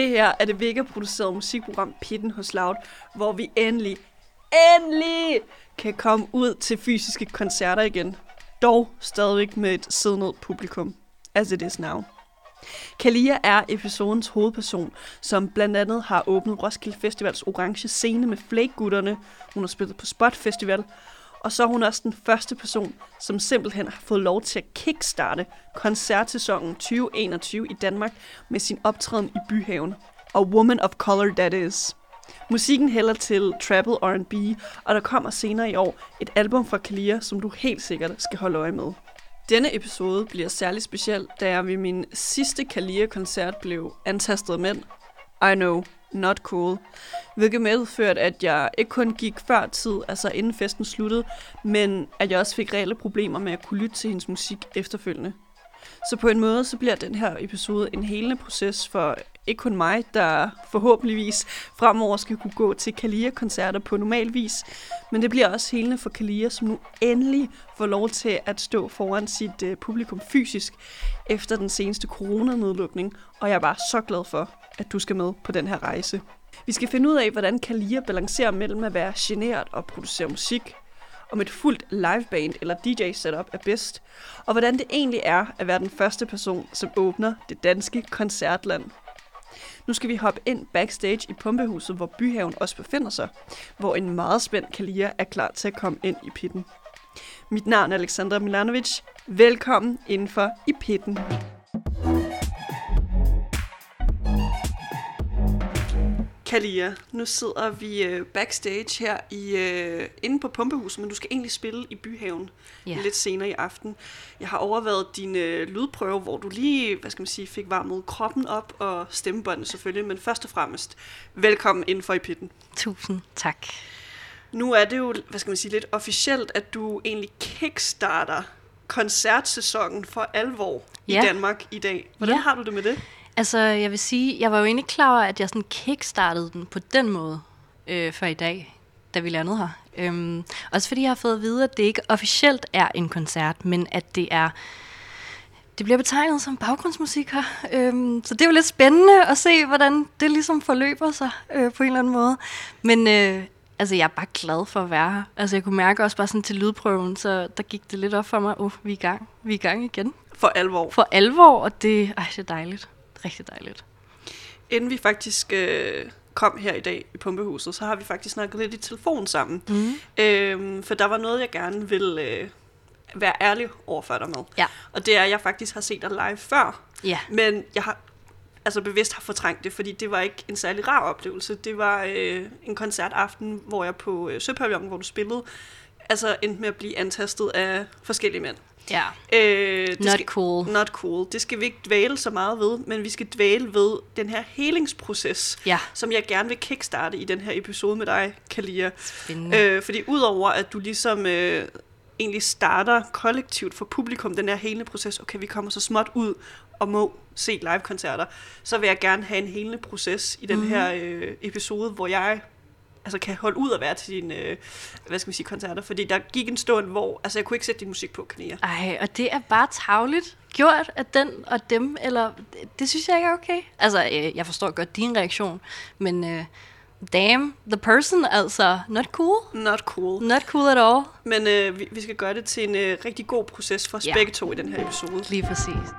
Det her er det Vega-producerede musikprogram Pitten hos Loud, hvor vi endelig, endelig kan komme ud til fysiske koncerter igen. Dog stadigvæk med et siddende publikum, as it is now. Kalia er episodens hovedperson, som blandt andet har åbnet Roskilde Festivals orange scene med Flake-gutterne. Hun har spillet på Spot Festival. Og så er hun også den første person, som simpelthen har fået lov til at kickstarte koncertsæsonen 2021 i Danmark med sin optræden i Byhaven. Og Woman of Color That Is. Musikken hælder til travel R&B, og der kommer senere i år et album fra Kalia, som du helt sikkert skal holde øje med. Denne episode bliver særlig speciel, da jeg ved min sidste Kalia-koncert blev antastet af mænd. I know, not cool. Hvilket medførte, at jeg ikke kun gik før tid, altså inden festen sluttede, men at jeg også fik reelle problemer med at kunne lytte til hendes musik efterfølgende. Så på en måde, så bliver den her episode en helende proces for ikke kun mig, der forhåbentligvis fremover skal kunne gå til Kalia-koncerter på normal vis, men det bliver også helende for Kalia, som nu endelig får lov til at stå foran sit øh, publikum fysisk efter den seneste coronanedlukning, og jeg er bare så glad for, at du skal med på den her rejse. Vi skal finde ud af, hvordan Kalia balancerer mellem at være generet og producere musik, om et fuldt liveband eller DJ-setup er bedst, og hvordan det egentlig er at være den første person, som åbner det danske koncertland. Nu skal vi hoppe ind backstage i Pumpehuset, hvor Byhaven også befinder sig, hvor en meget spændt Kalia er klar til at komme ind i pitten. Mit navn er Alexandra Milanovic. Velkommen indenfor i pitten. Kalia, nu sidder vi øh, backstage her i øh, inde på Pumpehuset, men du skal egentlig spille i Byhaven Ja. lidt senere i aften. Jeg har overvejet din øh, lydprøve, hvor du lige, hvad skal man sige, fik varmet kroppen op og stemmebåndet selvfølgelig, men først og fremmest, velkommen indenfor i pitten. Tusind tak. Nu er det jo, hvad skal man sige, lidt officielt, at du egentlig kickstarter koncertsæsonen for alvor Ja. i Danmark i dag. Hvordan Ja. har du det med det? Altså, jeg vil sige, jeg var jo egentlig klar over, at jeg sådan kickstartede den på den måde øh, for i dag, da vi landede her. Øhm, også fordi jeg har fået at vide, at det ikke officielt er en koncert, men at det er det bliver betegnet som baggrundsmusik her. Øhm, så det er jo lidt spændende at se, hvordan det ligesom forløber sig øh, på en eller anden måde. Men øh, altså, jeg er bare glad for at være her. Altså, jeg kunne mærke også bare sådan til lydprøven, så der gik det lidt op for mig, oh, vi er i gang. Vi er i gang igen. For alvor. For alvor, og det, ej, det er dejligt. Rigtig dejligt. Inden vi faktisk øh, kom her i dag i Pumpehuset, så har vi faktisk snakket lidt i telefon sammen. Mm. Øhm, for der var noget, jeg gerne vil øh, være ærlig over for dig med. Ja. Og det er, at jeg faktisk har set dig live før, Ja. men jeg har altså bevidst har fortrængt det, fordi det var ikke en særlig rar oplevelse. Det var øh, en koncertaften, hvor jeg på øh, Søpavillon, hvor du spillede, altså endte med at blive antastet af forskellige mænd. Ja. Øh, det Not skal, cool. Not cool. Det skal vi ikke dvæle så meget ved, men vi skal dvæle ved den her helingsproces, Ja. som jeg gerne vil kickstarte i den her episode med dig, Kalia. Spændende. Øh, fordi udover at du ligesom øh, egentlig starter kollektivt for publikum den her helende proces, okay, vi kommer så småt ud og må se live-koncerter, så vil jeg gerne have en helende proces i den mm-hmm. her øh, episode, hvor jeg altså kan holde ud og være til dine øh, hvad skal man sige, koncerter, fordi der gik en stund, hvor altså, jeg kunne ikke sætte din musik på knæer. Ej, og det er bare tavligt gjort af den og dem, eller det, det synes jeg ikke er okay. Altså, øh, jeg forstår godt din reaktion, men øh, damn, the person, altså, not cool. Not cool. Not cool at all. Men øh, vi, vi skal gøre det til en øh, rigtig god proces for os Ja. begge to i den her episode. Lige præcis.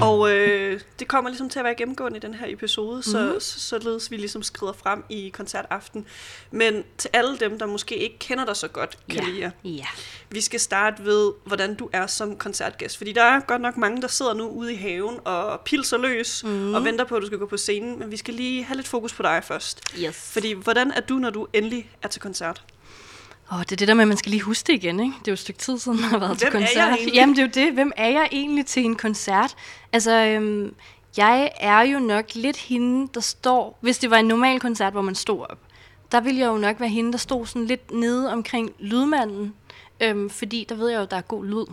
Og øh, det kommer ligesom til at være gennemgående i den her episode, så, Mhm. så, således vi ligesom skrider frem i koncertaften. Men til alle dem, der måske ikke kender dig så godt, Kalia, Ja. ja. vi skal starte ved, hvordan du er som koncertgæst. Fordi der er godt nok mange, der sidder nu ude i haven og pilser løs mm. og venter på, at du skal gå på scenen. Men vi skal lige have lidt fokus på dig først. Yes. Fordi hvordan er du, når du endelig er til koncert? Åh, det er det der med, at man skal lige huske det igen, ikke? Det er jo et stykke tid siden, jeg har været til Hvem er jeg koncert. egentlig? Jamen, det er jo det. Hvem er jeg egentlig til en koncert? Altså, øhm, jeg er jo nok lidt hende, der står... Hvis det var en normal koncert, hvor man stod op, der ville jeg jo nok være hende, der stod sådan lidt nede omkring lydmanden. Øhm, fordi der ved jeg jo, der er god lyd.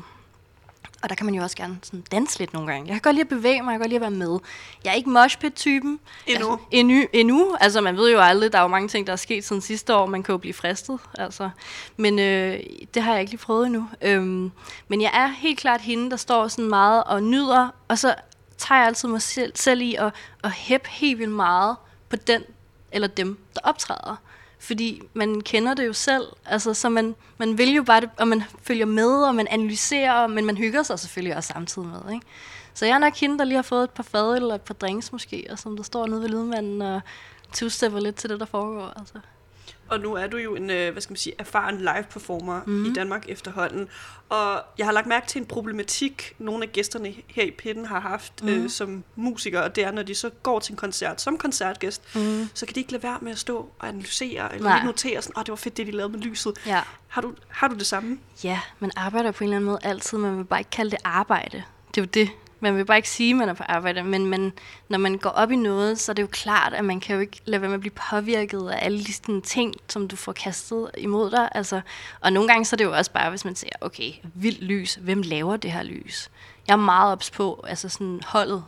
Og der kan man jo også gerne sådan danse lidt nogle gange. Jeg kan godt lide at bevæge mig, jeg kan godt lide at være med. Jeg er ikke moshpit-typen. Endnu. Altså, endnu. Endnu. Altså, man ved jo aldrig, der er jo mange ting, der er sket siden sidste år. Man kan jo blive fristet. Altså. Men øh, det har jeg ikke lige prøvet endnu. Øhm, men jeg er helt klart hende, der står sådan meget og nyder. Og så tager jeg altid mig selv, selv i at, at hæppe helt vildt meget på den eller dem, der optræder. Fordi man kender det jo selv, altså, så man, man vil jo bare det, og man følger med, og man analyserer, men man hygger sig selvfølgelig også samtidig med. Ikke? Så jeg er nok hende, der lige har fået et par fad eller et par drinks måske, og som der står nede ved lydmanden og two lidt til det, der foregår. Altså. Og nu er du jo en, øh, hvad skal man sige, erfaren live performer mm. i Danmark efterhånden. Og jeg har lagt mærke til en problematik, nogle af gæsterne her i Pitten har haft mm. øh, som musikere, og det er, når de så går til en koncert som koncertgæst, mm. så kan de ikke lade være med at stå og analysere, eller lige notere sådan, åh, oh, det var fedt, det de lavede med lyset. Ja. Har, du, har du det samme? Ja, man arbejder på en eller anden måde altid, man vil bare ikke kalde det arbejde. Det er jo det, man vil bare ikke sige, at man er på arbejde, men man, når man går op i noget, så er det jo klart, at man kan jo ikke lade være med at blive påvirket af alle de sådan, ting, som du får kastet imod dig. Altså, og nogle gange så er det jo også bare, hvis man siger, okay, vildt lys, hvem laver det her lys? Jeg er meget ops på altså sådan holdet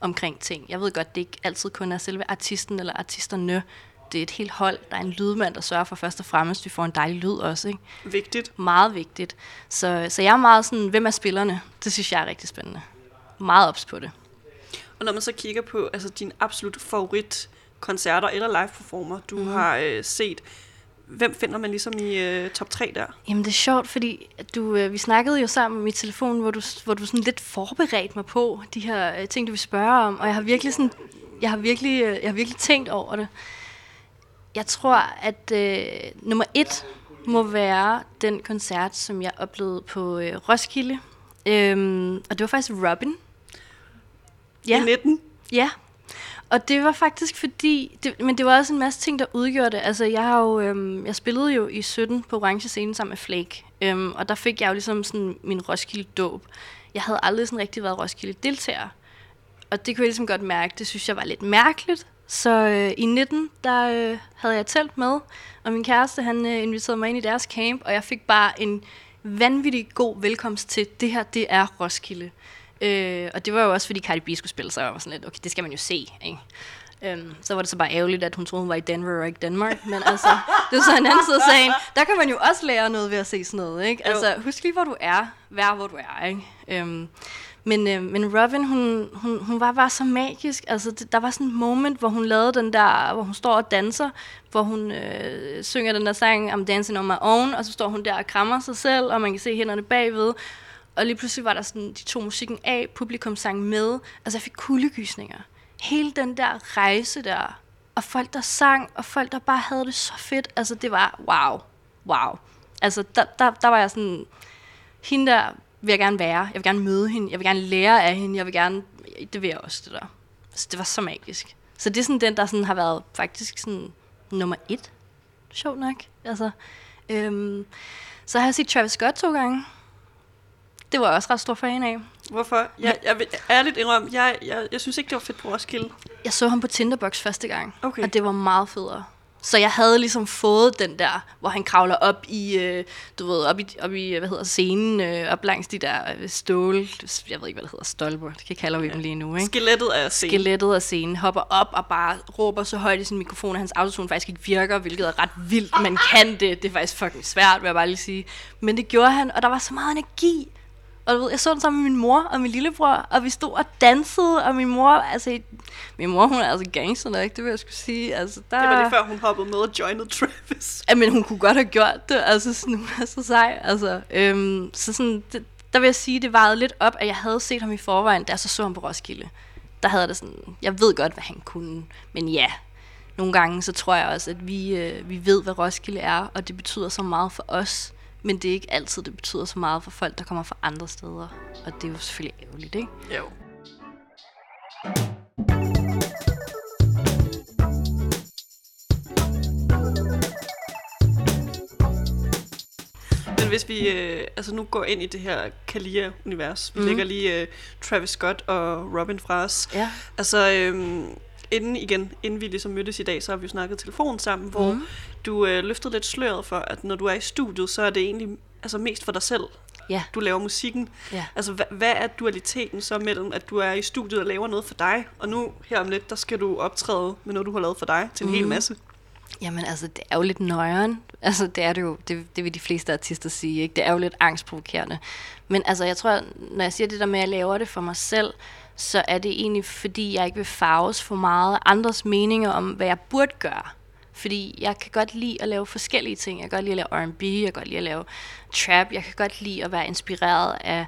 omkring ting. Jeg ved godt, det ikke altid kun er selve artisten eller artisterne, det er et helt hold. Der er en lydmand, der sørger for først og fremmest, at vi får en dejlig lyd også. Ikke? Vigtigt. Meget vigtigt. Så, så jeg er meget sådan, hvem er spillerne? Det synes jeg er rigtig spændende meget ops på det. Og når man så kigger på altså, din absolut favorit koncerter eller live performer, du mm. har øh, set, hvem finder man ligesom i øh, top 3 der? Jamen det er sjovt, fordi du, øh, vi snakkede jo sammen med telefon, hvor du, hvor du sådan lidt forberedt mig på de her øh, ting, du vil spørge om, og jeg har virkelig sådan, jeg har virkelig, øh, jeg har virkelig tænkt over det. Jeg tror, at øh, nummer et må være den koncert, som jeg oplevede på øh, Roskilde. Øhm, og det var faktisk Robin, Ja. I 19? Ja. Og det var faktisk fordi, det, men det var også en masse ting, der udgjorde det. Altså, jeg har jo, øhm, jeg spillede jo i 17 på orange scene sammen med Flake. Øhm, og der fik jeg jo ligesom sådan min Roskilde-dåb. Jeg havde aldrig sådan rigtig været Roskilde-deltager. Og det kunne jeg ligesom godt mærke, det synes jeg var lidt mærkeligt. Så øh, i 19, der øh, havde jeg telt med, og min kæreste, han øh, inviterede mig ind i deres camp, og jeg fik bare en vanvittig god velkomst til, det her, det er Roskilde. Øh, og det var jo også, fordi Cardi B skulle spille, så jeg var sådan lidt, okay, det skal man jo se, ikke? Øhm, så var det så bare ærgerligt, at hun troede, hun var i Denver og ikke Danmark. Men altså, det er så en anden side af sagen. Der kan man jo også lære noget ved at se sådan noget, ikke? Altså, husk lige, hvor du er. Vær, hvor du er, ikke? Øhm, men, øh, men Robin, hun, hun, hun var bare så magisk. Altså, det, der var sådan et moment, hvor hun lavede den der, hvor hun står og danser, hvor hun øh, synger den der sang, I'm dancing on my own, og så står hun der og krammer sig selv, og man kan se hænderne bagved. Og lige pludselig var der sådan, de to musikken af, publikum sang med. Altså jeg fik kuldegysninger. Hele den der rejse der, og folk der sang, og folk der bare havde det så fedt. Altså det var wow, wow. Altså der, der, der var jeg sådan, hende der vil jeg gerne være. Jeg vil gerne møde hende. Jeg vil gerne lære af hende. Jeg vil gerne, det vil jeg også, det der. Så det var så magisk. Så det er sådan den, der sådan har været faktisk sådan nummer et. Sjovt nok. Altså, øhm, så har jeg set Travis Scott to gange. Det var jeg også ret stor fan af. Hvorfor? Jeg, jeg vil ærligt indrømme, jeg, jeg, jeg synes ikke, det var fedt på Roskilde. Jeg så ham på Tinderbox første gang, okay. og det var meget federe. Så jeg havde ligesom fået den der, hvor han kravler op i, øh, du ved, op i, op i hvad hedder scenen, øh, op langs de der øh, stål, jeg ved ikke, hvad det hedder, stolper, det kalder vi ja. dem lige nu, ikke? Skelettet af scenen. Skelettet af scenen, hopper op og bare råber så højt i sin mikrofon, at hans autotune faktisk ikke virker, hvilket er ret vildt. Man kan det, det er faktisk fucking svært, vil jeg bare lige sige. Men det gjorde han, og der var så meget energi, og du ved, jeg så den sammen med min mor og min lillebror, og vi stod og dansede, og min mor, altså, min mor, hun er altså gangster, ikke? Det vil jeg skulle sige. Altså, der... Det var det før, hun hoppede med og joinede Travis. Ja, men hun kunne godt have gjort det, altså, sådan, hun er så sej, altså. Øhm, så sådan, det, der vil jeg sige, det varede lidt op, at jeg havde set ham i forvejen, da jeg så så ham på Roskilde. Der havde det sådan, jeg ved godt, hvad han kunne, men ja, nogle gange, så tror jeg også, at vi, øh, vi ved, hvad Roskilde er, og det betyder så meget for os. Men det er ikke altid, det betyder så meget for folk, der kommer fra andre steder. Og det er jo selvfølgelig ærgerligt, ikke? Jo. Men hvis vi øh, altså nu går ind i det her Kalia-univers, vi mm. lægger lige øh, Travis Scott og Robin fra os. Ja. Altså, øh, inden igen, inden vi ligesom mødtes i dag, så har vi jo snakket telefon sammen, hvor mm. du øh, løftede lidt sløret for, at når du er i studiet, så er det egentlig altså mest for dig selv. Ja. du laver musikken. Ja. Altså, hvad, hvad er dualiteten så mellem, at du er i studiet og laver noget for dig, og nu her om lidt, der skal du optræde med noget, du har lavet for dig til en mm. hel masse? Jamen altså, det er jo lidt nøjeren. Altså, det er det jo, det, det vil de fleste artister sige, ikke? Det er jo lidt angstprovokerende. Men altså, jeg tror, når jeg siger det der med, at jeg laver det for mig selv, så er det egentlig, fordi jeg ikke vil farves for meget af andres meninger om, hvad jeg burde gøre. Fordi jeg kan godt lide at lave forskellige ting. Jeg kan godt lide at lave R&B, jeg kan godt lide at lave trap, jeg kan godt lide at være inspireret af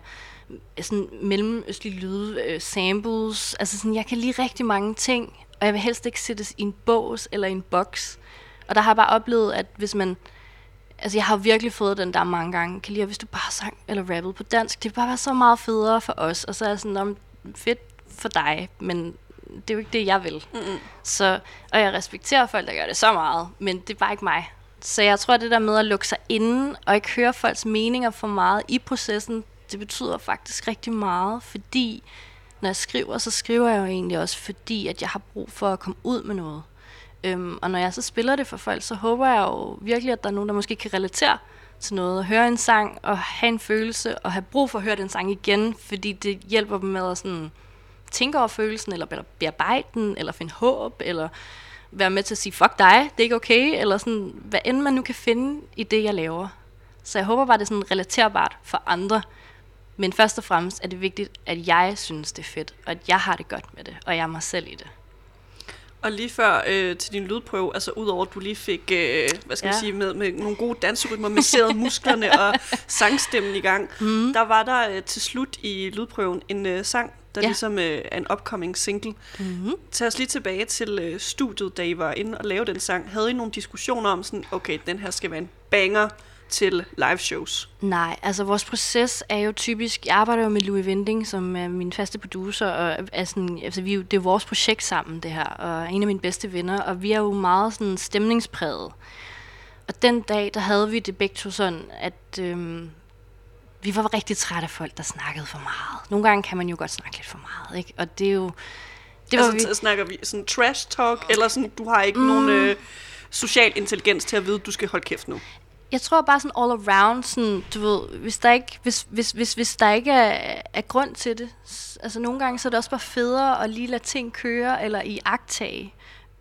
sådan mellemøstlige lyde, øh, samples. Altså sådan, jeg kan lide rigtig mange ting, og jeg vil helst ikke sættes i en bås eller i en boks. Og der har jeg bare oplevet, at hvis man... Altså, jeg har virkelig fået den der mange gange. Kan lide, hvis du bare sang eller rappede på dansk, det ville bare være så meget federe for os. Og så er jeg sådan, om fedt for dig, men det er jo ikke det, jeg vil. Mm-hmm. Så, og jeg respekterer folk, der gør det så meget, men det er bare ikke mig. Så jeg tror, at det der med at lukke sig inde og ikke høre folks meninger for meget i processen, det betyder faktisk rigtig meget, fordi når jeg skriver, så skriver jeg jo egentlig også, fordi at jeg har brug for at komme ud med noget. Øhm, og når jeg så spiller det for folk, så håber jeg jo virkelig, at der er nogen, der måske kan relatere til noget. At høre en sang og have en følelse og have brug for at høre den sang igen, fordi det hjælper dem med at sådan, tænke over følelsen, eller bearbejde den, eller finde håb, eller være med til at sige, fuck dig, det er ikke okay, eller sådan, hvad end man nu kan finde i det, jeg laver. Så jeg håber bare, det er sådan relaterbart for andre. Men først og fremmest er det vigtigt, at jeg synes, det er fedt, og at jeg har det godt med det, og jeg er mig selv i det. Og lige før øh, til din lydprøve, altså udover at du lige fik, øh, hvad skal ja. man sige, med, med nogle gode danserytmer, masserede musklerne og sangstemmen i gang, mm. der var der øh, til slut i lydprøven en øh, sang, der ja. ligesom øh, er en upcoming single. Mm-hmm. Tag os lige tilbage til øh, studiet, da I var inde og lave den sang. Havde I nogle diskussioner om sådan, okay, den her skal være en banger, til live shows? Nej, altså vores proces er jo typisk, jeg arbejder jo med Louis Vending, som er min faste producer, og er sådan, altså vi, det er vores projekt sammen det her, og en af mine bedste venner, og vi er jo meget sådan stemningspræget. Og den dag, der havde vi det begge to sådan, at øhm, vi var rigtig trætte af folk, der snakkede for meget. Nogle gange kan man jo godt snakke lidt for meget, ikke? Og det er jo... Det var altså, vi... snakker vi sådan trash talk, eller sådan, du har ikke mm. nogen øh, social intelligens til at vide, at du skal holde kæft nu? Jeg tror bare sådan all around, sådan, du ved, hvis der ikke, hvis, hvis, hvis, hvis der ikke er, er grund til det, altså nogle gange så er det også bare federe at lige lade ting køre, eller i agtage.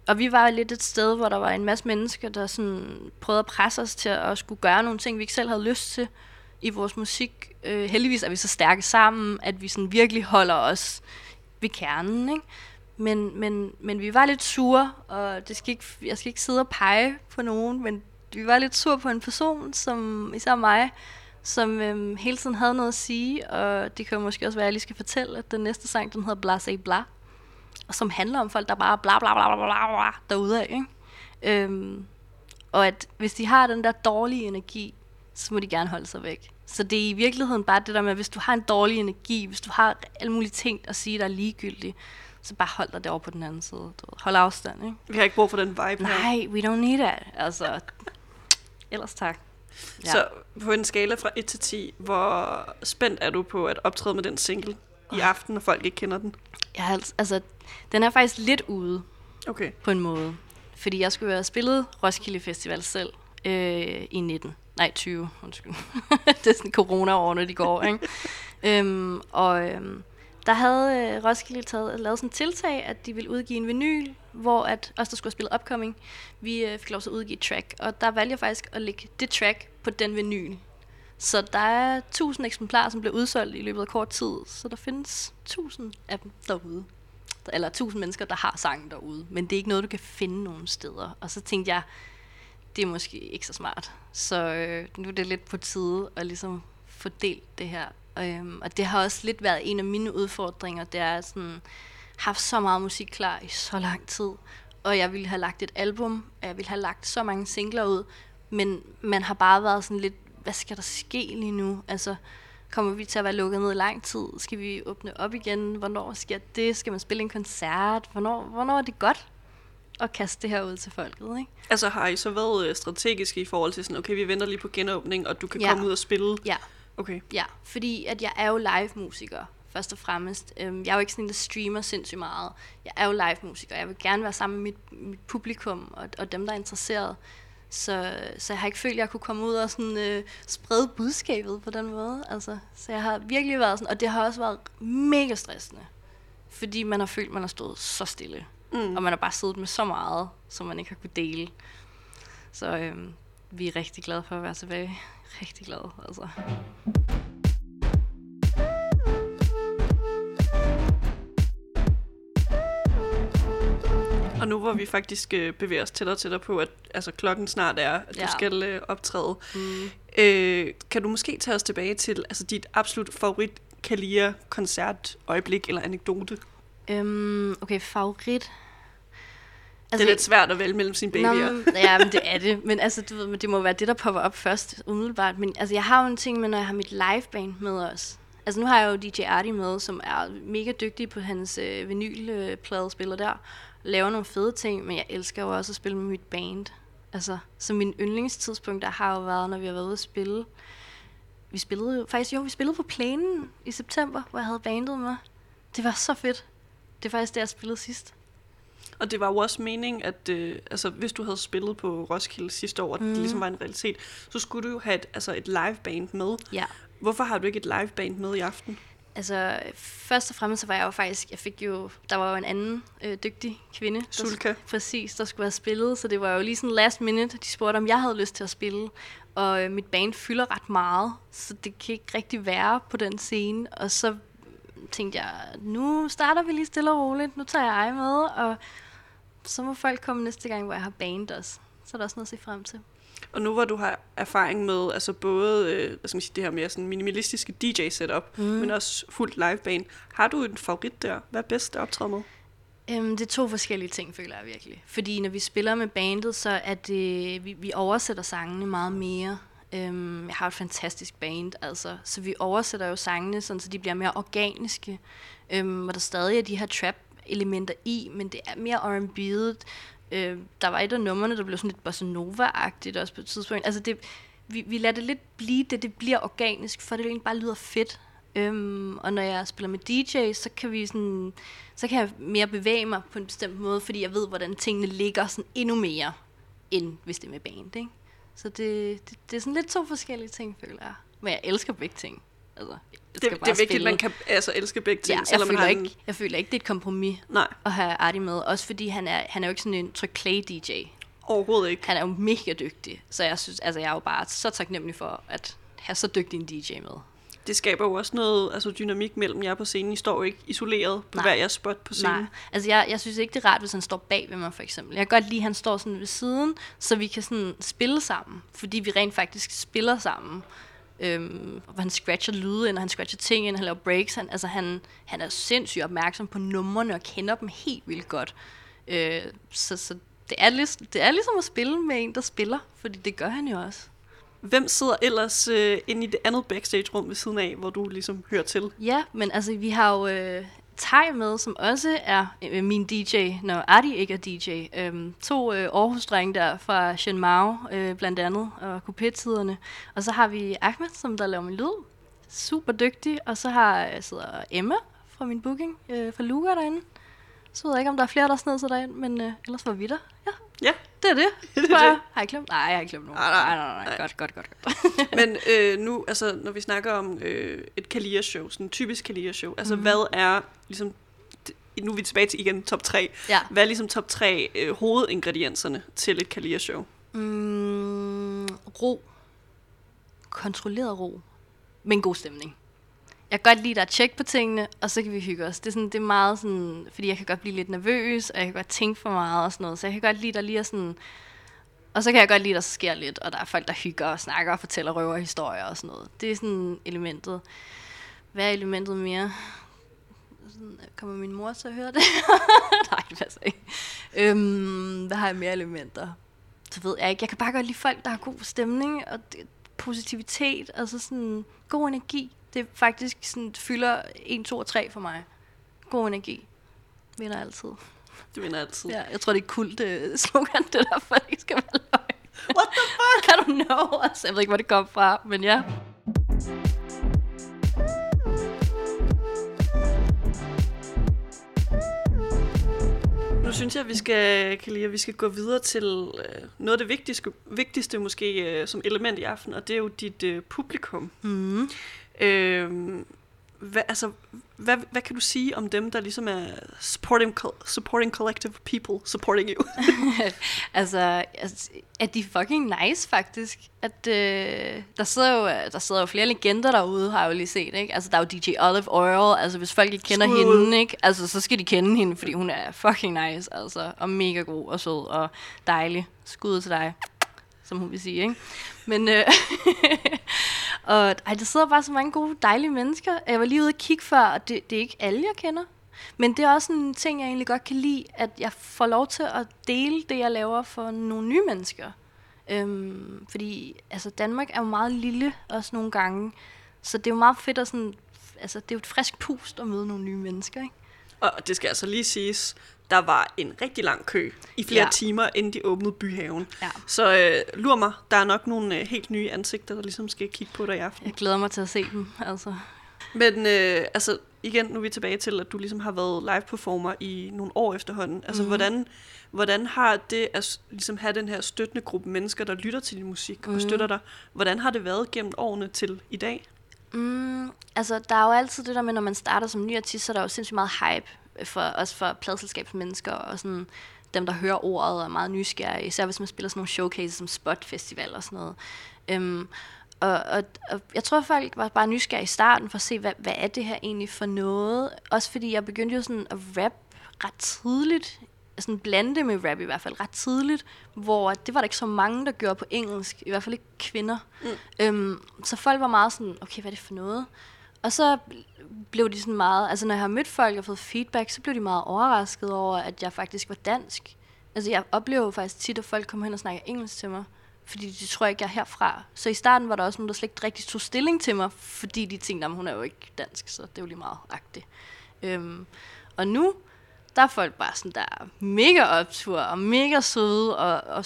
Og vi var lidt et sted, hvor der var en masse mennesker, der sådan prøvede at presse os til at skulle gøre nogle ting, vi ikke selv havde lyst til i vores musik. Øh, heldigvis er vi så stærke sammen, at vi sådan virkelig holder os ved kernen, ikke? Men, men, men vi var lidt sure, og det skal ikke, jeg skal ikke sidde og pege på nogen, men vi var lidt sur på en person, som især mig, som øhm, hele tiden havde noget at sige, og det kan jo måske også være, at jeg lige skal fortælle, at den næste sang, den hedder Bla Se Bla, og som handler om folk, der bare bla bla bla bla bla, bla derude af, ikke? Øhm, og at hvis de har den der dårlige energi, så må de gerne holde sig væk. Så det er i virkeligheden bare det der med, at hvis du har en dårlig energi, hvis du har alle mulige ting at sige, der er ligegyldige, så bare hold dig derovre på den anden side. Du hold afstand, ikke? Vi har ikke brug for den vibe her. Nej, we don't need it. Altså, ellers tak. Ja. Så på en skala fra 1 til 10, hvor spændt er du på at optræde med den single i aften, når folk ikke kender den? Ja, altså, den er faktisk lidt ude okay. på en måde. Fordi jeg skulle have spillet Roskilde Festival selv øh, i 19. Nej, 20, undskyld. det er sådan corona-årene, de går, ikke? øhm, og øhm, der havde øh, Roskilde taget, lavet sådan et tiltag, at de ville udgive en vinyl, hvor at os, der skulle have spillet Upcoming, vi øh, fik lov til at udgive et track. Og der valgte jeg faktisk at lægge det track på den vinyl. Så der er 1000 eksemplarer, som blev udsolgt i løbet af kort tid. Så der findes 1000 af dem derude. Eller 1000 mennesker, der har sangen derude. Men det er ikke noget, du kan finde nogen steder. Og så tænkte jeg, det er måske ikke så smart. Så øh, nu er det lidt på tide at ligesom fordele det her Øhm, og det har også lidt været en af mine udfordringer, det er sådan, haft så meget musik klar i så lang tid, og jeg ville have lagt et album, og jeg ville have lagt så mange singler ud, men man har bare været sådan lidt, hvad skal der ske lige nu? Altså, kommer vi til at være lukket ned i lang tid? Skal vi åbne op igen? Hvornår sker det? Skal man spille en koncert? Hvornår, hvornår er det godt at kaste det her ud til folket? Ikke? Altså har I så været øh, strategiske i forhold til sådan, okay, vi venter lige på genåbning, og du kan ja. komme ud og spille? Ja, Okay. Ja, fordi at jeg er jo live-musiker, først og fremmest. Øhm, jeg er jo ikke sådan en, der streamer sindssygt meget. Jeg er jo live-musiker. Jeg vil gerne være sammen med mit, mit publikum og, og dem, der er interesseret. Så, så jeg har ikke følt, at jeg kunne komme ud og sådan, øh, sprede budskabet på den måde. Altså, så jeg har virkelig været sådan, og det har også været mega stressende. Fordi man har følt, at man har stået så stille. Mm. Og man har bare siddet med så meget, som man ikke har kunne dele. Så øh, vi er rigtig glade for at være tilbage. Rigtig glade, altså. Og nu hvor vi faktisk øh, bevæger os tættere og tættere på, at altså, klokken snart er, at. Ja. du skal øh, optræde, mm. øh, kan du måske tage os tilbage til altså, dit absolut favorit Kalia koncert øjeblik eller anekdote? Øhm, okay, favorit. Altså, det er lidt svært at vælge mellem sine Nå, babyer. men- ja, men det er det. Men altså, du ved, men det må være det, der popper op først, umiddelbart. Men altså, jeg har jo en ting med, når jeg har mit liveband med os. Altså, nu har jeg jo DJ Artie med, som er mega dygtig på hans øh, vinylpladespiller der. Laver nogle fede ting, men jeg elsker jo også at spille med mit band. Altså, så min yndlingstidspunkt der har jo været, når vi har været ude at spille. Vi spillede jo, faktisk jo, vi spillede på plænen i september, hvor jeg havde bandet med. Det var så fedt. Det er faktisk det, jeg spillede sidst. Og det var jo også meningen, at øh, altså, hvis du havde spillet på Roskilde sidste år, og mm. det ligesom var en realitet, så skulle du jo have et, altså, et liveband med. Ja. Hvorfor har du ikke et liveband med i aften? Altså, først og fremmest så var jeg jo faktisk, jeg fik jo, der var jo en anden øh, dygtig kvinde. Der, Sulka. Præcis, der skulle have spillet, så det var jo lige sådan last minute, de spurgte, om jeg havde lyst til at spille. Og øh, mit band fylder ret meget, så det kan ikke rigtig være på den scene. Og så tænkte jeg, nu starter vi lige stille og roligt, nu tager jeg ej med, og så må folk komme næste gang, hvor jeg har band også. Så er der også noget at se frem til. Og nu hvor du har erfaring med altså både øh, hvad skal man sige, det her mere sådan minimalistiske DJ-setup, mm. men også fuldt liveband, har du en favorit der? Hvad er bedst at optræde med? Øhm, det er to forskellige ting, føler jeg virkelig. Fordi når vi spiller med bandet, så er det, vi, vi oversætter sangene meget mere. Øhm, jeg har et fantastisk band, altså, så vi oversætter jo sangene, sådan, så de bliver mere organiske. Øhm, hvor der stadig er de her elementer i, men det er mere R&B'et. Øh, der var et af numrene, der blev sådan lidt bossa nova-agtigt også på et tidspunkt. Altså det, vi, vi lader det lidt blive det, det bliver organisk, for det egentlig bare lyder fedt. Øhm, og når jeg spiller med DJ, så kan vi sådan, så kan jeg mere bevæge mig på en bestemt måde, fordi jeg ved, hvordan tingene ligger sådan endnu mere, end hvis det er med band, ikke? Så det, det, det er sådan lidt to forskellige ting, føler jeg. Men jeg elsker begge ting. Altså, Det, det er vigtigt, at man spille. kan altså, elske begge ting, Ja, jeg selvom man føler, har ikke, jeg føler ikke, det er et kompromis Nej, at have Artie med. Også fordi han er, han er jo ikke sådan en tryk DJ. overhovedet ikke. Han er jo mega dygtig. Så jeg synes, altså jeg er jo bare så taknemmelig for at have så dygtig en DJ med. Det skaber jo også noget altså, dynamik mellem jer på scenen. I står jo ikke isoleret på Nej. hver jeres spot på scenen. Nej, altså jeg, jeg synes ikke, det er rart, hvis han står bag ved mig, for eksempel. Jeg kan godt lide, at han står sådan ved siden, så vi kan sådan spille sammen. Fordi vi rent faktisk spiller sammen. Øhm, hvor han scratcher lyde ind, og han scratcher ting ind, han laver breaks. Han, altså han, han er sindssygt opmærksom på numrene og kender dem helt vildt godt. Øh, så så det, er lig, det er ligesom at spille med en, der spiller, fordi det gør han jo også. Hvem sidder ellers øh, inde i det andet backstage-rum ved siden af, hvor du ligesom hører til? Ja, men altså, vi har jo øh, Tej med, som også er øh, min DJ, når Adi ikke er DJ. Øhm, to øh, Aarhus-drenge der fra Shen Mao, øh, blandt andet, og kupetiderne. Og så har vi Ahmed, som der laver min lyd. Super dygtig. Og så har, jeg sidder Emma fra min booking, øh, fra Luga derinde. Så ved jeg ikke, om der er flere, der sned sig derind, men øh, ellers var vi der. Ja, Ja, det er det. Det er det. Har jeg glemt? Nej, jeg har ikke glemt nogen. Nej, nej, nej, nej, nej. Godt, godt, godt. godt. men øh, nu, altså, når vi snakker om øh, et Kalia-show, sådan en typisk Kalia-show, altså Mhm. hvad er ligesom, nu er vi tilbage til igen top 3, ja. hvad er ligesom top 3 øh, hovedingredienserne til et Kalia-show? Mm, ro. Kontrolleret ro. Men god stemning. Jeg kan godt lide, at der er tjek på tingene, og så kan vi hygge os. Det er, sådan, det er meget sådan, fordi jeg kan godt blive lidt nervøs, og jeg kan godt tænke for meget og sådan noget. Så jeg kan godt lide, der lige er sådan... Og så kan jeg godt lide, at der sker lidt, og der er folk, der hygger og snakker og fortæller røverhistorier og sådan noget. Det er sådan elementet. Hvad er elementet mere? Sådan, Kommer min mor til at høre det? Nej, det passer ikke. Øhm, hvad har jeg mere elementer? så ved jeg ikke. Jeg kan bare godt lide folk, der har god stemning og det, positivitet, altså sådan god energi. Det er faktisk sådan, fylder 1, 2 og 3 for mig. God energi. Vinder altid. Det vinder altid. Ja, jeg tror, det er kult uh, slogan, det der, for det ikke skal være løgn. What the fuck? I don't know. Altså, jeg ved ikke, hvor det kom fra, men ja. Nu synes jeg, vi skal, Kalia, vi skal gå videre til øh, noget af det vigtigste, vigtigste måske øh, som element i aften, og det er jo dit øh, publikum. Mm. Øh, hvad, altså, hvad, hvad kan du sige om dem, der ligesom er supporting, supporting collective people, supporting you? altså, altså, at de fucking nice, faktisk. At, øh, der, sidder jo, der sidder jo flere legender derude, har jeg jo lige set, ikke? Altså, der er jo DJ Olive Oil, altså hvis folk ikke kender Skud. hende, ikke? Altså, så skal de kende hende, fordi hun er fucking nice, altså, og mega god og sød og dejlig. Skud til dig, som hun vil sige, ikke? Men, øh, og ej, der sidder bare så mange gode, dejlige mennesker. Jeg var lige ude og kigge før, og det, det er ikke alle, jeg kender. Men det er også en ting, jeg egentlig godt kan lide, at jeg får lov til at dele det, jeg laver for nogle nye mennesker. Øhm, fordi altså, Danmark er jo meget lille også nogle gange, så det er jo meget fedt at sådan, altså, det er jo et frisk pust at møde nogle nye mennesker, ikke? Og det skal altså lige siges, der var en rigtig lang kø i flere ja. timer, inden de åbnede byhaven. Ja. Så øh, lur mig, der er nok nogle øh, helt nye ansigter, der ligesom skal kigge på dig i aften. Jeg glæder mig til at se dem, altså. Men øh, altså, igen, nu er vi tilbage til, at du ligesom har været live performer i nogle år efterhånden. Altså, mm-hmm. hvordan, hvordan har det at ligesom have den her støttende gruppe mennesker, der lytter til din musik mm-hmm. og mhm. støtter dig, hvordan har det været gennem årene til i dag? Mm, altså, der er jo altid det der med, når man starter som ny artist, så er der jo sindssygt meget hype for, også for pladselskabsmennesker og sådan dem, der hører ordet, er meget nysgerrige, især hvis man spiller sådan nogle showcases som Spot Festival og sådan noget. Øhm, og, og, og jeg tror, folk var bare nysgerrige i starten for at se, hvad, hvad er det her egentlig for noget? Også fordi jeg begyndte jo sådan at rap ret tidligt, sådan blande med rap i hvert fald ret tidligt, hvor det var der ikke så mange, der gjorde på engelsk, i hvert fald ikke kvinder. Mm. Øhm, så folk var meget sådan, okay, hvad er det for noget? Og så blev de sådan meget, altså når jeg har mødt folk og fået feedback, så blev de meget overrasket over, at jeg faktisk var dansk. Altså jeg oplever faktisk tit, at folk kommer hen og snakker engelsk til mig, fordi de tror ikke, jeg er herfra. Så i starten var der også nogen, der slet ikke rigtig tog stilling til mig, fordi de tænkte, at hun er jo ikke dansk, så det er jo lige meget agtigt. Øhm, og nu, der er folk bare sådan, der er mega optur og mega søde og, og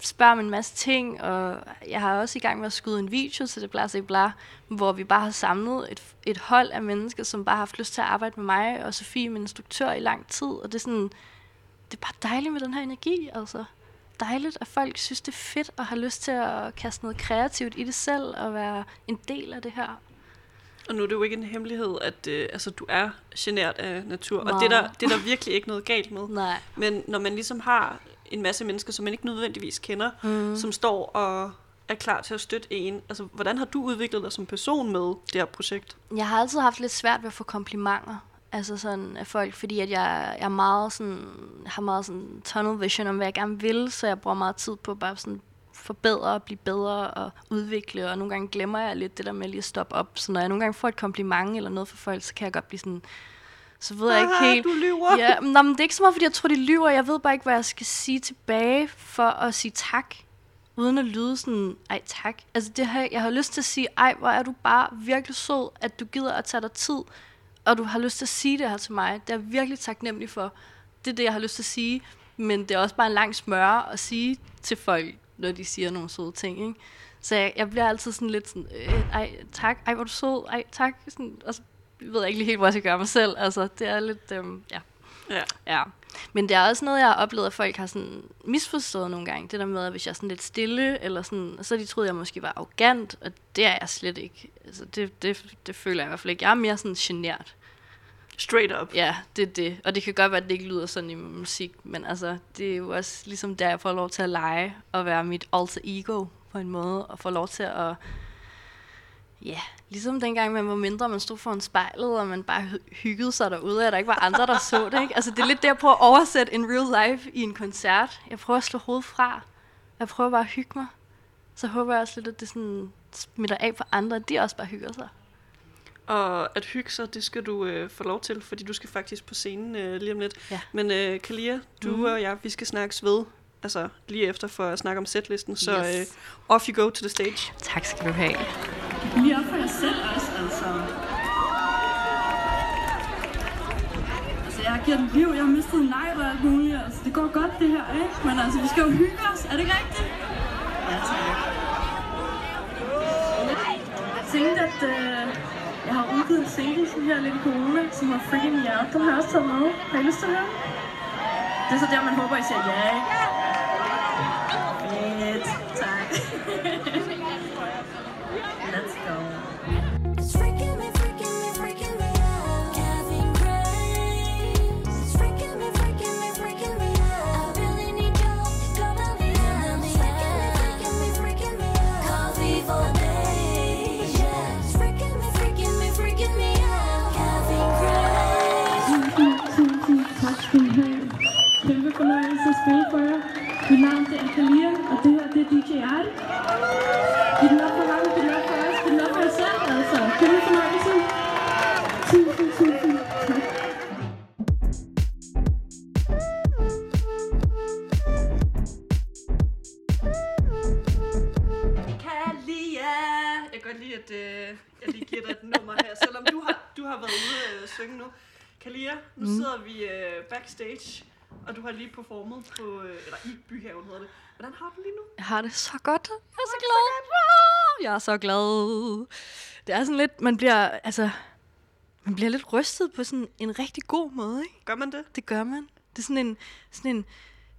spørger mig en masse ting, og jeg har også i gang med at skyde en video til det Bla Bla, hvor vi bare har samlet et, et hold af mennesker, som bare har haft lyst til at arbejde med mig og Sofie, min instruktør, i lang tid, og det er sådan, det er bare dejligt med den her energi, altså. Dejligt, at folk synes, det er fedt og har lyst til at kaste noget kreativt i det selv og være en del af det her. Og nu er det jo ikke en hemmelighed, at øh, altså, du er genert af natur, Meget. og det er, der, det er der virkelig ikke noget galt med. Nej. Men når man ligesom har en masse mennesker, som man ikke nødvendigvis kender, mm. som står og er klar til at støtte en. Altså, hvordan har du udviklet dig som person med det her projekt? Jeg har altid haft lidt svært ved at få komplimenter. Altså sådan af folk, fordi at jeg, jeg er meget sådan, har meget sådan tunnel vision om, hvad jeg gerne vil, så jeg bruger meget tid på bare sådan forbedre og blive bedre og udvikle, og nogle gange glemmer jeg lidt det der med lige at stoppe op. Så når jeg nogle gange får et kompliment eller noget fra folk, så kan jeg godt blive sådan, så ved jeg ikke helt... du lyver. Ja, men, men det er ikke så meget, fordi jeg tror, de lyver. Jeg ved bare ikke, hvad jeg skal sige tilbage for at sige tak, uden at lyde sådan, ej tak. Altså det her, jeg har lyst til at sige, ej hvor er du bare virkelig sød, at du gider at tage dig tid, og du har lyst til at sige det her til mig. Det er jeg virkelig taknemmelig for. Det er det, jeg har lyst til at sige. Men det er også bare en lang smøre at sige til folk, når de siger nogle søde ting, ikke? Så jeg, jeg bliver altid sådan lidt sådan, øh, ej tak, ej hvor du sød, ej tak. Sådan, og så ved jeg ikke lige helt, hvor jeg skal gøre mig selv. Altså, det er lidt, øhm, ja. ja. ja. Men det er også noget, jeg har oplevet, at folk har sådan misforstået nogle gange. Det der med, at hvis jeg er sådan lidt stille, eller sådan, så de troede, jeg måske var arrogant, og det er jeg slet ikke. Altså, det, det, det føler jeg i hvert fald ikke. Jeg er mere sådan genert. Straight up. Ja, det er det. Og det kan godt være, at det ikke lyder sådan i musik, men altså, det er jo også ligesom der, jeg får lov til at lege og være mit alter ego på en måde, og få lov til at Ja, ligesom dengang man var mindre, man stod foran spejlet, og man bare hyggede sig derude, og der ikke var andre, der så det. Ikke? Altså, det er lidt der på at oversætte en real life i en koncert. Jeg prøver at slå hovedet fra. Jeg prøver bare at hygge mig. Så håber jeg også lidt, at det sådan smitter af på andre, at de også bare hygger sig. Og at hygge sig, det skal du øh, få lov til, fordi du skal faktisk på scenen øh, lige om lidt. Ja. Men øh, Kalia, du mm. og jeg, vi skal snakkes ved altså lige efter for at snakke om setlisten. Så yes. øh, off you go to the stage. Tak skal du have. Lige op for jer selv også, altså. Altså, jeg har givet et liv, jeg har mistet en nej og alt muligt. Altså, det går godt det her, ikke? Men altså, vi skal jo hygge os. Er det ikke rigtigt? Ja, tak. Jeg tænkte, at øh, jeg har udgivet en CD, som her lidt corona, som har Freaking Out. Den har jeg også taget med. Har I lyst til at høre? Det er så der, man håber, I siger ja, ikke? Fedt. Tak. spille for jer. Mit navn er Kalia, og det her det er DJ Arte. Giv den op for ham, giv den op for os, giv den op for jer selv, altså. Kæmpe fornøjelse. Tusind, har lige performet på, øh, eller i Byhaven hedder det. Hvordan har du lige nu? Jeg har det så godt. Jeg er så glad. Jeg er så glad. Det er sådan lidt, man bliver, altså, man bliver lidt rystet på sådan en rigtig god måde, ikke? Gør man det? Det gør man. Det er sådan en, sådan en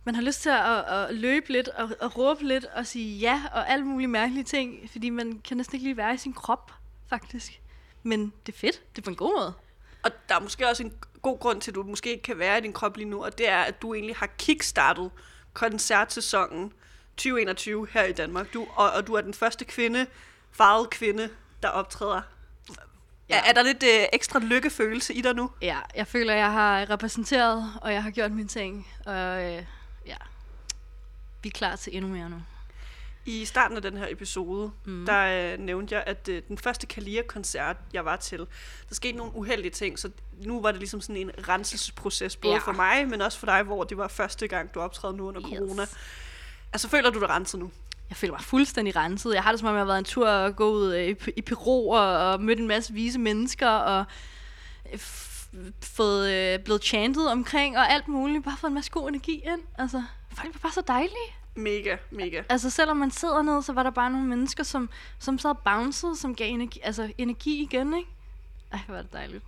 man har lyst til at, at løbe lidt og at råbe lidt og sige ja og alle mulige mærkelige ting, fordi man kan næsten ikke lige være i sin krop, faktisk. Men det er fedt. Det er på en god måde. Og der er måske også en god grund til, at du måske ikke kan være i din krop lige nu, og det er, at du egentlig har kickstartet koncertsæsonen 2021 her i Danmark. Du, og, og du er den første kvinde, farvet kvinde, der optræder. Ja. Er, er der lidt øh, ekstra lykkefølelse i dig nu? Ja, jeg føler, jeg har repræsenteret, og jeg har gjort mine ting. Og øh, ja, vi er klar til endnu mere nu. I starten af den her episode, mm. der øh, nævnte jeg, at øh, den første Kalia-koncert, jeg var til, der skete nogle uheldige ting, så nu var det ligesom sådan en renselsesproces, både Ja. for mig, men også for dig, hvor det var første gang, du optræder nu under Yes. corona. Altså, føler du dig renset nu? Jeg føler mig fuldstændig renset. Jeg har det som om, jeg har været en tur og gå ud øh, i, i Peru og, og mødt en masse vise mennesker og øh, fået øh, blevet chantet omkring og alt muligt. Bare fået en masse god energi ind. Altså, folk var bare så dejlige. Mega, mega. Altså, selvom man sidder ned, så var der bare nogle mennesker, som, som sad og bouncede, som gav energi, altså, energi igen, ikke? Ej, hvor var det dejligt.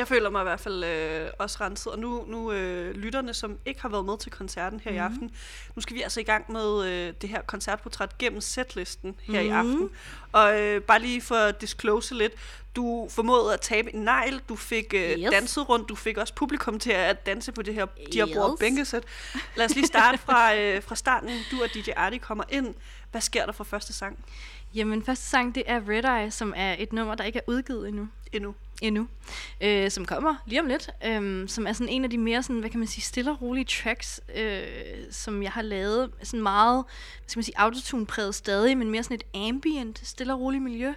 Jeg føler mig i hvert fald øh, også renset, og nu, nu øh, lytterne, som ikke har været med til koncerten her mm. i aften, nu skal vi altså i gang med øh, det her koncertportræt gennem setlisten her mm. i aften. Og øh, bare lige for at disclose lidt, du formåede at tabe en negl, du fik øh, Yes. danset rundt, du fik også publikum til at danse på det her, de her bord Yes. bænkesæt. Lad os lige starte fra, øh, fra starten. Du og DJ Artie kommer ind. Hvad sker der for første sang Jamen, første sang, det er Red Eye, som er et nummer, der ikke er udgivet endnu. endnu? Endnu, øh, som kommer lige om lidt, øh, som er sådan en af de mere sådan, hvad kan man sige, stille og rolige tracks, øh, som jeg har lavet, sådan meget, hvad skal man sige, autotune-præget stadig, men mere sådan et ambient, stille og roligt miljø.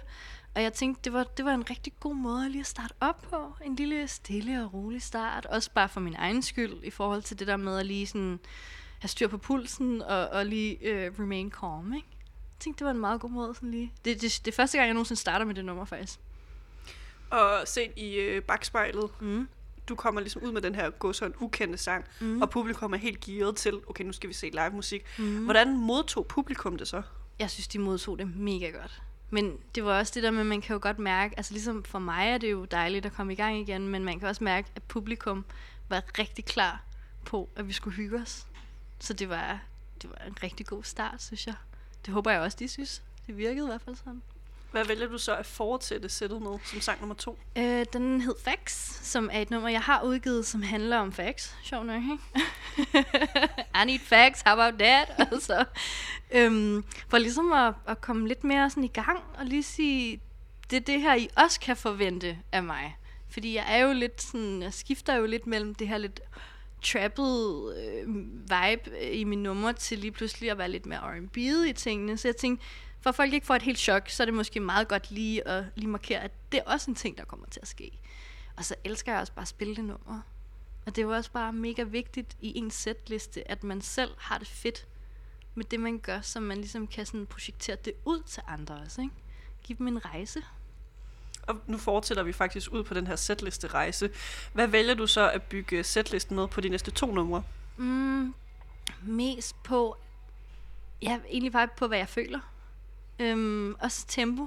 Og jeg tænkte, det var, det var en rigtig god måde lige at starte op på. En lille stille og rolig start. Også bare for min egen skyld, i forhold til det der med at lige sådan have styr på pulsen og, og lige øh, remain calm, ikke? Jeg tænkte, det var en meget god måde sådan lige. Det, det, det er første gang, jeg nogensinde starter med det nummer, faktisk. Og set i øh, bagspejlet, Mm. du kommer ligesom ud med den her gåsøjne ukendte sang, mm. og publikum er helt gearet til, okay, nu skal vi se live musik. Mm. Hvordan modtog publikum det så? Jeg synes, de modtog det mega godt. Men det var også det der med, at man kan jo godt mærke, altså ligesom for mig er det jo dejligt at komme i gang igen, men man kan også mærke, at publikum var rigtig klar på, at vi skulle hygge os. Så det var, det var en rigtig god start, synes jeg. Det håber jeg også, de synes. Det virkede i hvert fald sådan. Hvad vælger du så at fortsætte sættet med som sang nummer to? Øh, den hed Fax, som er et nummer, jeg har udgivet, som handler om fax. Sjov nok, ikke? I need facts, how about that? altså, øhm, for ligesom at, at komme lidt mere sådan i gang, og lige sige, det er det her, I også kan forvente af mig. Fordi jeg er jo lidt sådan, jeg skifter jo lidt mellem det her lidt trappet øh, vibe øh, i mine numre, til lige pludselig at være lidt mere R&B i tingene. Så jeg tænkte, for folk ikke får et helt chok, så er det måske meget godt lige at lige markere, at det er også en ting, der kommer til at ske. Og så elsker jeg også bare at spille det nummer. Og det er jo også bare mega vigtigt i en setliste, at man selv har det fedt med det, man gør, så man ligesom kan sådan projektere det ud til andre også, ikke? Give dem en rejse. Og nu fortsætter vi faktisk ud på den her setliste rejse. Hvad vælger du så at bygge setlisten med på de næste to numre? Mm, mest på, ja, egentlig bare på, hvad jeg føler. Øhm, også tempo.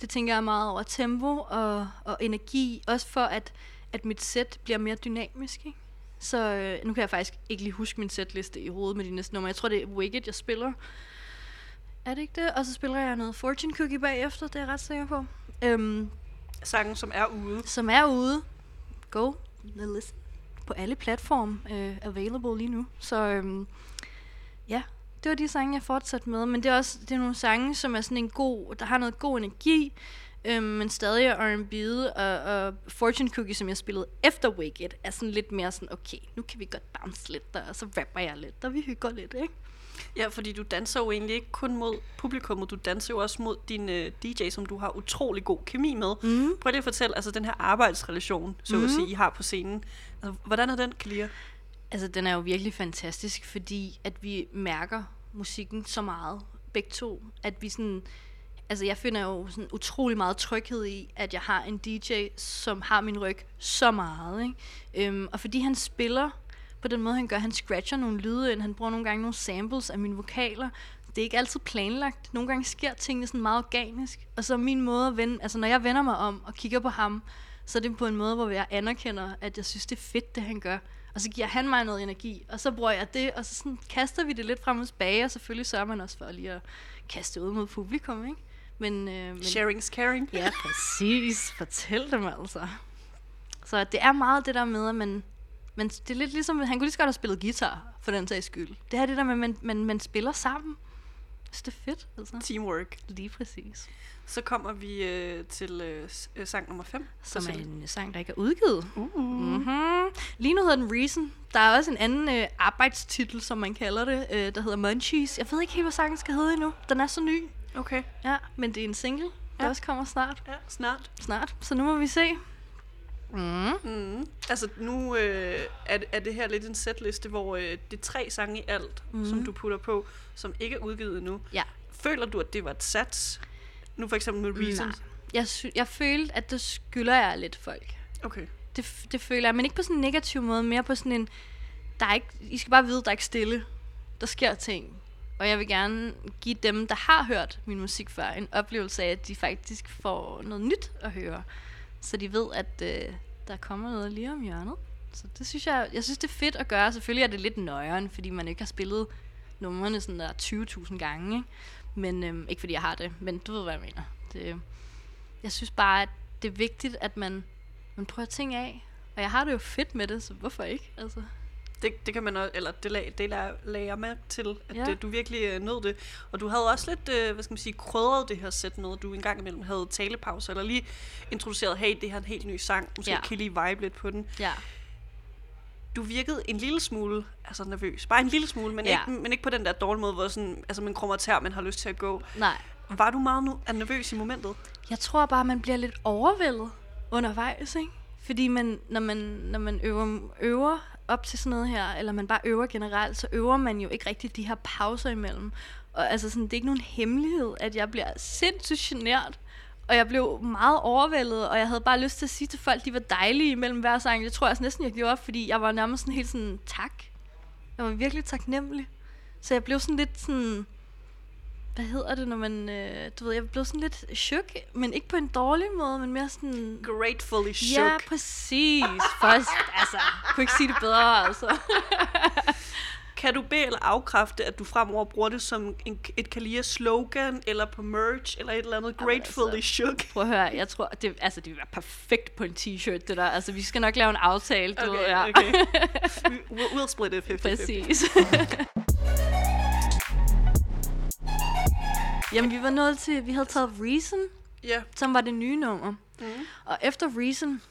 Det tænker jeg meget over. Tempo og, og energi. Også for, at, at mit sæt bliver mere dynamisk. Ikke? Så øh, nu kan jeg faktisk ikke lige huske min setliste i hovedet med de næste numre. Jeg tror, det er Wicked, jeg spiller. Er det ikke det? Og så spiller jeg noget Fortune Cookie bagefter, det er jeg ret sikker på. Øhm, Sangen, som er ude. som er ude. Go listen. På alle platforme øh, available lige nu. Så øhm, ja, det var de sange, jeg fortsatte med. Men det er også det er nogle sange, som er sådan en god, der har noget god energi, øhm, men stadig er R&B og, og Fortune Cookie, som jeg spillede efter Wicked, er sådan lidt mere sådan, okay, nu kan vi godt bounce lidt der, og så rapper jeg lidt, og vi hygger lidt, ikke? Ja, fordi du danser jo egentlig ikke kun mod publikummet, du danser jo også mod din øh, DJ, som du har utrolig god kemi med. Mm. Prøv lige at fortælle, altså den her arbejdsrelation, så mm. at sige, I har på scenen. Altså, hvordan er den, Kalia? Altså, den er jo virkelig fantastisk, fordi at vi mærker musikken så meget, begge to, at vi sådan... Altså, jeg finder jo sådan utrolig meget tryghed i, at jeg har en DJ, som har min ryg så meget, ikke? Øhm, og fordi han spiller på den måde, han gør, han scratcher nogle lyde ind, han bruger nogle gange nogle samples af mine vokaler, det er ikke altid planlagt. Nogle gange sker tingene sådan meget organisk. Og så min måde at vende, altså når jeg vender mig om og kigger på ham, så er det på en måde, hvor jeg anerkender, at jeg synes, det er fedt, det han gør. Og så giver han mig noget energi, og så bruger jeg det, og så sådan kaster vi det lidt frem og tilbage, og selvfølgelig sørger man også for lige at kaste ud mod publikum, ikke? Men, øh, men Sharing's caring. Ja, præcis. Fortæl dem altså. Så det er meget det der med, at man, man det er lidt ligesom, han kunne lige så godt have spillet guitar, for den sags skyld. Det er det der med, at man, man, man spiller sammen. Så det er fedt, altså. Teamwork. Lige præcis. Så kommer vi øh, til øh, øh, sang nummer 5. Som er en sang, der ikke er udgivet. Uh. Mm-hmm. Lige nu hedder den Reason. Der er også en anden øh, arbejdstitel, som man kalder det, øh, der hedder Munchies. Jeg ved ikke helt, hvad sangen skal hedde endnu. Den er så ny. Okay. Ja, men det er en single, der Ja. også kommer snart. Ja, snart. Snart. Så nu må vi se. Mm. Mm. Altså nu øh, er, det- er det her lidt en setliste, hvor øh, det er tre sange i alt, mm. som du putter på, som ikke er udgivet endnu. Ja. Føler du, at det var et sats? Nu for eksempel med Reasons. Nej. Jeg, sy- jeg følte, at det skylder jeg lidt folk. Okay. Det, det føler jeg, men ikke på sådan en negativ måde, mere på sådan en, der er ikke, I skal bare vide, der er ikke stille. Der sker ting. Og jeg vil gerne give dem, der har hørt min musik før, en oplevelse af, at de faktisk får noget nyt at høre. Så de ved, at øh, der kommer noget lige om hjørnet. Så det synes jeg, jeg synes, det er fedt at gøre. Selvfølgelig er det lidt nøjeren, fordi man ikke har spillet numrene sådan der 20.000 gange. Ikke? Men øhm, ikke fordi jeg har det, men du ved, hvad jeg mener. Det, jeg synes bare, at det er vigtigt, at man, man prøver ting af. Og jeg har det jo fedt med det, så hvorfor ikke? Altså. Det, det kan man også, eller det, lag, det lag, lagde jeg med til, at Ja. ja. du virkelig øh, nød det. Og du havde også lidt, øh, hvad skal man sige, krydret det her sæt med, at du engang imellem havde talepauser, eller lige introduceret, hey, det her er en helt ny sang, måske ja. kan I lige vibe lidt på den. Ja. Du virkede en lille smule, altså nervøs, bare en lille smule, men, Ja. ikke, men ikke på den der dårlige måde, hvor sådan, altså man krummer tær, man har lyst til at gå. Nej. Var du meget nu, er nervøs i momentet? Jeg tror bare, man bliver lidt overvældet undervejs, ikke? Fordi man, når man, når man øver, øver op til sådan noget her, eller man bare øver generelt, så øver man jo ikke rigtig de her pauser imellem. Og altså sådan, det er ikke nogen hemmelighed, at jeg bliver sindssygt genert. Og jeg blev meget overvældet, og jeg havde bare lyst til at sige til folk, de var dejlige imellem hver sang. Det tror jeg altså næsten, jeg gjorde, fordi jeg var nærmest sådan helt sådan, tak. Jeg var virkelig taknemmelig. Så jeg blev sådan lidt sådan, hvad hedder det, når man, øh, du ved, jeg blev sådan lidt chok, men ikke på en dårlig måde, men mere sådan... Gratefully shook. Ja, præcis. Først, altså, kunne ikke sige det bedre, altså. Kan du bede eller afkræfte, at du fremover bruger det som en, et Kalia-slogan, eller på merch, eller et eller andet gratefully altså, shook? Prøv at høre, jeg tror, det, altså, det vil være perfekt på en t-shirt, det der. Altså, vi skal nok lave en aftale, du ved, Okay, ja. okay. We- we'll, we'll split it 50-50. Præcis. Jamen, vi var nået til, vi havde taget Reason, Ja, som var det nye nummer. Mhm. Og efter Reason,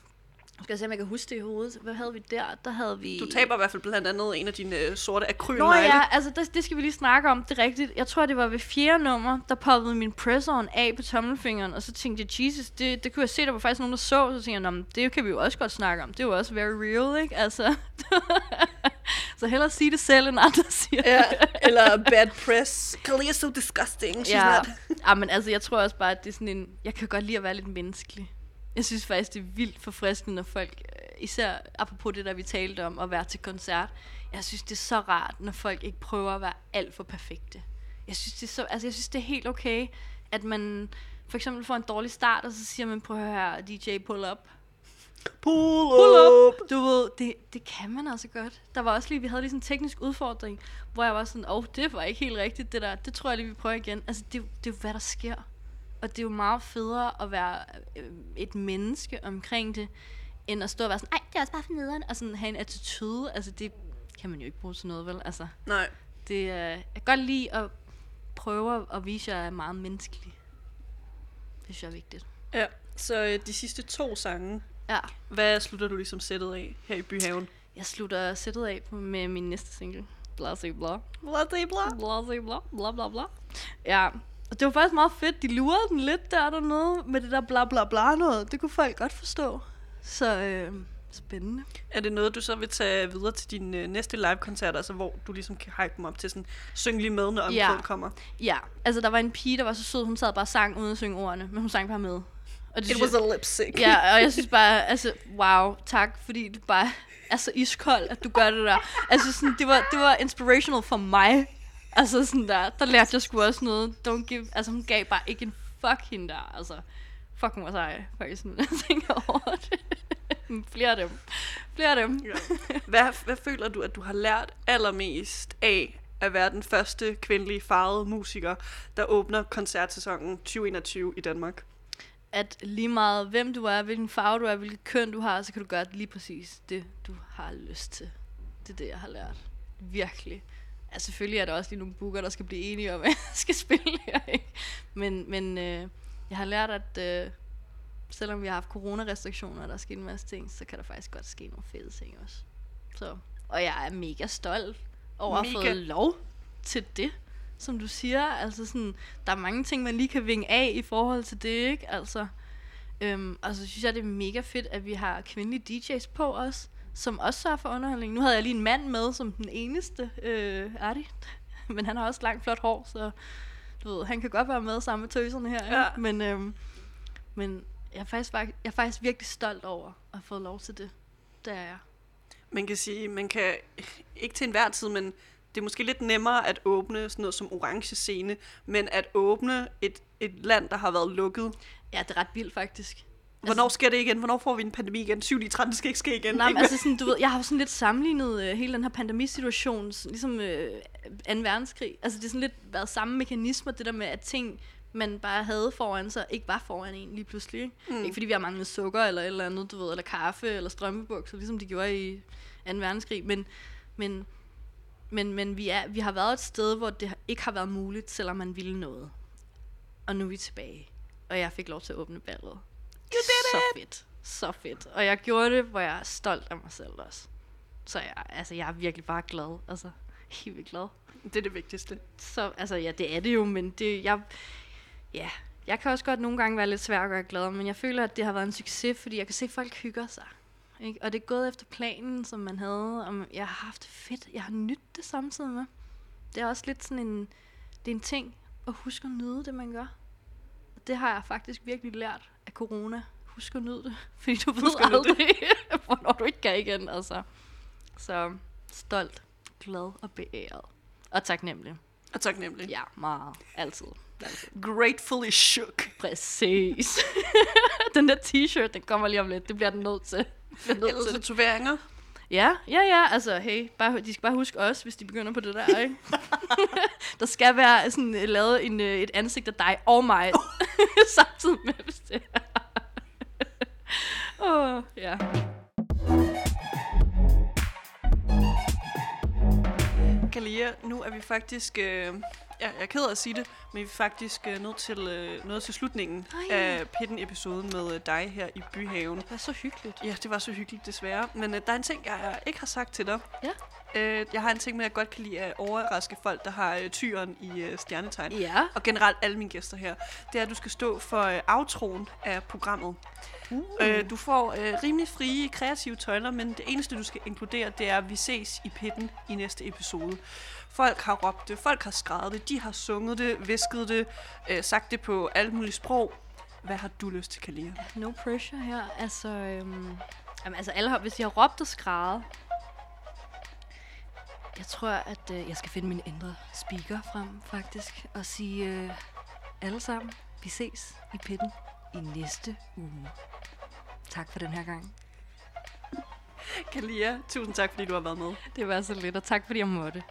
skal jeg se, om jeg kan huske det i hovedet. Hvad havde vi der? Der havde vi... du taber i hvert fald blandt andet en af dine øh, sorte Nå akrylnegle. ja, altså det, det skal vi lige snakke om, det er rigtigt. Jeg tror, det var ved fjerde nummer, der poppede min press-on af på tommelfingeren, og så tænkte jeg, Jesus, det, det kunne jeg se, der var faktisk nogen, der så, så tænkte jeg, "Nå, det kan vi jo også godt snakke om. Det er jo også very real, ikke? Altså, så hellere sige det selv, end andre siger Ja, eller bad press. Kalia so disgusting. She's ja. not. ja, men altså, jeg tror også bare, at det er sådan en... Jeg kan godt lide at være lidt menneskelig. Jeg synes faktisk, det er vildt forfriskende, når folk... øh, Især apropos det, der vi talte om, at være til koncert. Jeg synes, det er så rart, når folk ikke prøver at være alt for perfekte. Jeg synes, det er, så, altså, jeg synes, det er helt okay, at man for eksempel får en dårlig start, og så siger man, prøv at høre DJ, pull up. Pull, Pull up. Dope. Du ved, det, det kan man altså godt. Der var også lige, vi havde lige sådan en teknisk udfordring, hvor jeg var sådan, åh, oh, det var ikke helt rigtigt, det der. Det tror jeg lige, vi prøver igen. Altså, det, det er jo, hvad der sker. Og det er jo meget federe at være øh, et menneske omkring det, end at stå og være sådan, ej, det er også bare for nederen, og sådan have en attitude. Altså, det kan man jo ikke bruge til noget, vel? Altså, Nej. det, øh, jeg kan godt lide at prøve at- vise, at jeg er meget menneskelig. Det synes jeg er vigtigt. Ja, så øh, de sidste to sange, Ja, hvad slutter du ligesom sættet af her i Byhaven? jeg slutter sættet af på- med min næste single. Bla, bla, bla. Blah, blah, blah. bla bla bla bla bla bla. Ja, og det var faktisk meget fedt. De lurede den lidt der dernede med det der bla bla bla noget. Det kunne folk godt forstå. Så øh, spændende. Er det noget, du så vil tage videre til din øh, næste live-koncert, altså hvor du ligesom kan hype dem op til sådan, syng lige med, når omkvædet Ja. kommer? Ja, altså der var en pige, der var så sød. Hun sad bare og sang uden at synge ordene, men hun sang bare med. Og det It was a lip sync. Ja, og jeg synes bare, altså, wow, tak, fordi du bare er så iskold, at du gør det der. Altså, sådan, det var, det var inspirational for mig. Altså, sådan der, der lærte jeg sgu også noget. Don't give, altså, hun gav bare ikke en fuck hende der, altså. Fuck, hun var sej, faktisk, sådan, jeg tænker over det. Flere af dem. Flere af dem. Ja. Hvad, hvad føler du, at du har lært allermest af at være den første kvindelige farvede musiker, der åbner koncertsæsonen 2021 i Danmark? At lige meget, hvem du er, hvilken farve du er, hvilket køn du har, så kan du gøre lige præcis det, du har lyst til. Det er det, jeg har lært. Virkelig. Altså selvfølgelig er der også lige nogle booker, der skal blive enige om, at jeg skal spille her, ikke? Men, men øh, jeg har lært, at øh, selvom vi har haft coronarestriktioner, og der er sket en masse ting, så kan der faktisk godt ske nogle fede ting også. Så, og jeg er mega stolt over at have Mega. fået lov til det, som du siger. Altså sådan, der er mange ting, man lige kan vinge af i forhold til det, ikke? Altså, øhm, og så synes jeg, det er mega fedt, at vi har kvindelige DJ's på os, som også sørger for underholdning. Nu havde jeg lige en mand med, som den eneste, øh, Arti. Men han har også langt flot hår, så du ved, han kan godt være med sammen med tøserne her. Ikke? Ja. Men, øhm, men jeg, er faktisk, fak- jeg er faktisk virkelig stolt over at have fået lov til det. Det er jeg. Man kan sige, man kan ikke til enhver tid, men det er måske lidt nemmere at åbne sådan noget som orange scene, men at åbne et, et land, der har været lukket. Ja, det er ret vildt faktisk. Hvornår sker det igen? Hvornår får vi en pandemi igen? 7 i 13 skal ikke ske igen. Nej, men altså sådan, du ved, jeg har jo sådan lidt sammenlignet øh, hele den her pandemisituation, ligesom øh, 2. verdenskrig. Altså det er sådan lidt været samme mekanismer, det der med, at ting, man bare havde foran sig, ikke var foran en lige pludselig. Ikke, mm. ikke fordi vi har manglet sukker eller et eller andet, du ved, eller kaffe eller strømpebukser, ligesom de gjorde i 2. verdenskrig. Men, men, men, men vi, er, vi har været et sted, hvor det ikke har været muligt, selvom man ville noget. Og nu er vi tilbage. Og jeg fik lov til at åbne ballet. You did så it! fedt. Så fedt. Og jeg gjorde det, hvor jeg er stolt af mig selv også. Så jeg, altså, jeg er virkelig bare glad. Altså, helt vildt glad. Det er det vigtigste. Så, altså, ja, det er det jo, men det, jeg, ja, jeg kan også godt nogle gange være lidt svær at gøre glad, men jeg føler, at det har været en succes, fordi jeg kan se, at folk hygger sig. Ikke? Og det er gået efter planen, som man havde, og jeg har haft det fedt. Jeg har nydt det samtidig med. Det er også lidt sådan en, det er en ting at huske at nyde det, man gør. Og det har jeg faktisk virkelig lært af corona. Husk at nyde det, fordi du Husk ved aldrig, hvornår du ikke kan igen. Altså. Så stolt, glad og beæret. Og taknemmelig. Og taknemmelig. Ja, meget. Altid. Altid. Gratefully shook. Præcis. den der t-shirt, den kommer lige om lidt. Det bliver den nødt til. Den nødt Ellers til. tatoveringer. Ja, ja, ja. Altså, hey, bare, de skal bare huske os, hvis de begynder på det der, ikke? der skal være sådan, øh, lavet en, øh, et ansigt af dig og mig. Samtidig med, hvis det Åh, ja. Kalia, nu er vi faktisk... Øh, ja, jeg er ked af at sige det, men vi er faktisk øh, nødt til øh, noget til slutningen Nej. af Pitten-episoden med øh, dig her i Byhaven. Det er så hyggeligt. Ja, det var så hyggeligt desværre. Men øh, der er en ting, jeg ikke har sagt til dig. Ja. Øh, jeg har en ting med, at jeg godt kan lide at overraske folk, der har øh, tyren i øh, stjernetegn. Ja. Og generelt alle mine gæster her. Det er, at du skal stå for øh, outroen af programmet. Uh. Øh, du får øh, rimelig frie, kreative tøjler, men det eneste, du skal inkludere, det er, at vi ses i pitten i næste episode. Folk har råbt det, folk har skrevet det, de har sunget det, visket det, øh, sagt det på alle mulige sprog. Hvad har du lyst til, Kalia? No pressure her. Altså, øhm, jamen, altså alle har, hvis jeg har råbt og skrevet, jeg tror, at øh, jeg skal finde min indre speaker frem, faktisk, og sige øh, alle sammen, vi ses i pitten i næste uge. Tak for den her gang. Kalia, tusind tak, fordi du har været med. Det var så lidt, og tak fordi jeg måtte.